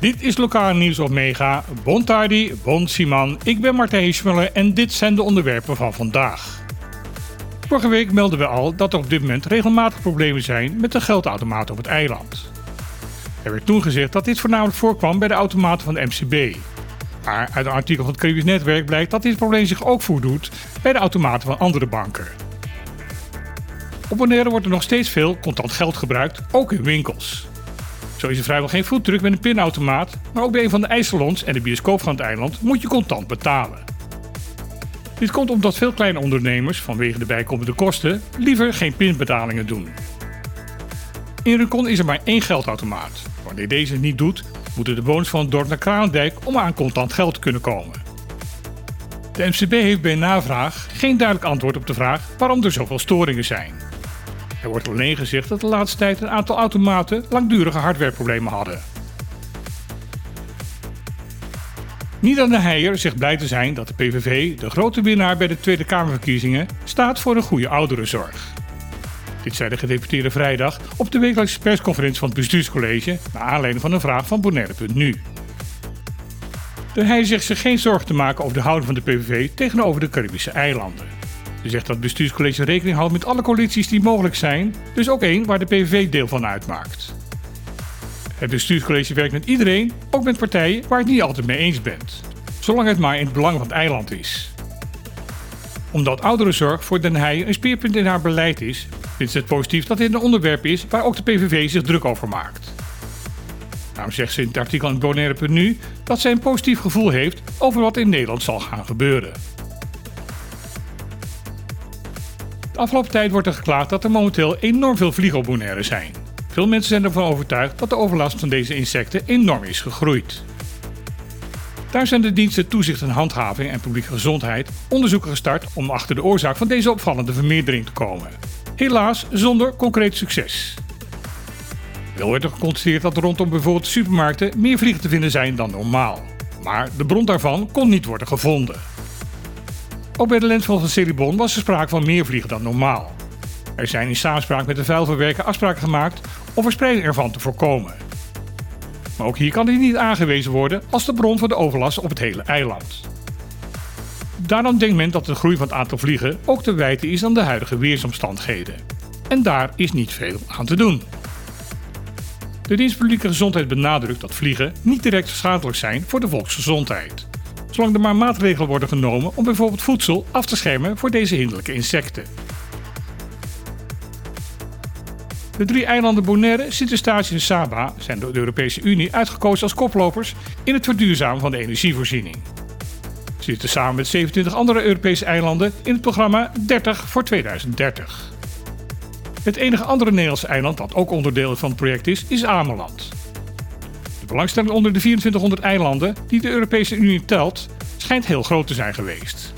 Dit is lokaal nieuws op Mega. Bon tardi, Siman. Ik ben Martijn Heesmuller en dit zijn de onderwerpen van vandaag. Vorige week melden we al dat er op dit moment regelmatig problemen zijn met de geldautomaten op het eiland. Er werd toen gezegd dat dit voornamelijk voorkwam bij de automaten van de MCB. Maar uit een artikel van het Caribisch Netwerk blijkt dat dit probleem zich ook voordoet bij de automaten van andere banken. Op Bonaire wordt er nog steeds veel contant geld gebruikt, ook in winkels. Zo is er vrijwel geen voetdruk met een pinautomaat, maar ook bij een van de ijssalons en de bioscoop van het eiland moet je contant betalen. Dit komt omdat veel kleine ondernemers, vanwege de bijkomende kosten, liever geen pinbetalingen doen. In Rukon is er maar één geldautomaat. Wanneer deze het niet doet, moeten de bewoners van het dorp naar Kralendijk om aan contant geld te kunnen komen. De MCB heeft bij navraag geen duidelijk antwoord op de vraag waarom er zoveel storingen zijn. Er wordt alleen gezegd dat de laatste tijd een aantal automaten langdurige hardwareproblemen hadden. Niet aan de Heijer zegt blij te zijn dat de PVV, de grote winnaar bij de Tweede Kamerverkiezingen, staat voor een goede ouderenzorg. Dit zei de gedeputeerde vrijdag op de wekelijkse persconferentie van het bestuurscollege naar aanleiding van een vraag van Bonaire.nu. De Heijer zegt zich geen zorgen te maken over de houding van de PVV tegenover de Caribische eilanden. Ze zegt dat het bestuurscollege rekening houdt met alle coalities die mogelijk zijn, dus ook één waar de PVV deel van uitmaakt. Het bestuurscollege werkt met iedereen, ook met partijen waar je het niet altijd mee eens bent. Zolang het maar in het belang van het eiland is. Omdat ouderenzorg voor Den Heijen een speerpunt in haar beleid is, vindt ze het positief dat dit een onderwerp is waar ook de PVV zich druk over maakt. Daarom zegt ze in het artikel in Bonaire.nu dat zij een positief gevoel heeft over wat in Nederland zal gaan gebeuren. Afgelopen tijd wordt er geklaagd dat er momenteel enorm veel vliegen zijn. Veel mensen zijn ervan overtuigd dat de overlast van deze insecten enorm is gegroeid. Daar zijn de diensten Toezicht en Handhaving en Publieke Gezondheid onderzoeken gestart om achter de oorzaak van deze opvallende vermeerdering te komen. Helaas zonder concreet succes. Wel werd er geconstateerd dat rondom bijvoorbeeld supermarkten meer vliegen te vinden zijn dan normaal. Maar de bron daarvan kon niet worden gevonden. Ook bij de lensval van Celibon was er sprake van meer vliegen dan normaal. Er zijn in samenspraak met de vuilverwerker afspraken gemaakt om verspreiding ervan te voorkomen. Maar ook hier kan dit niet aangewezen worden als de bron van de overlast op het hele eiland. Daarom denkt men dat de groei van het aantal vliegen ook te wijten is aan de huidige weersomstandigheden. En daar is niet veel aan te doen. De dienst publieke gezondheid benadrukt dat vliegen niet direct schadelijk zijn voor de volksgezondheid. Zolang er maar maatregelen worden genomen om bijvoorbeeld voedsel af te schermen voor deze hinderlijke insecten. De drie eilanden Bonaire, Sint-Eustatius en Saba zijn door de Europese Unie uitgekozen als koplopers in het verduurzamen van de energievoorziening. Ze zitten samen met 27 andere Europese eilanden in het programma 30 voor 2030. Het enige andere Nederlandse eiland dat ook onderdeel van het project is, is Ameland. Belangstelling onder de 2400 eilanden die de Europese Unie telt, schijnt heel groot te zijn geweest.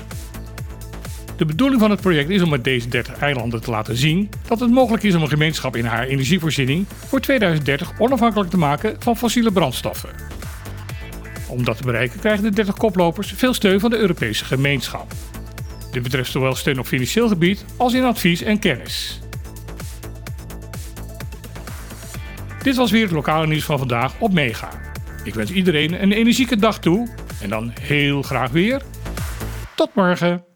De bedoeling van het project is om met deze 30 eilanden te laten zien dat het mogelijk is om een gemeenschap in haar energievoorziening voor 2030 onafhankelijk te maken van fossiele brandstoffen. Om dat te bereiken krijgen de 30 koplopers veel steun van de Europese gemeenschap. Dit betreft zowel steun op financieel gebied als in advies en kennis. Dit was weer het lokale nieuws van vandaag op Mega. Ik wens iedereen een energieke dag toe en dan heel graag weer. Tot morgen!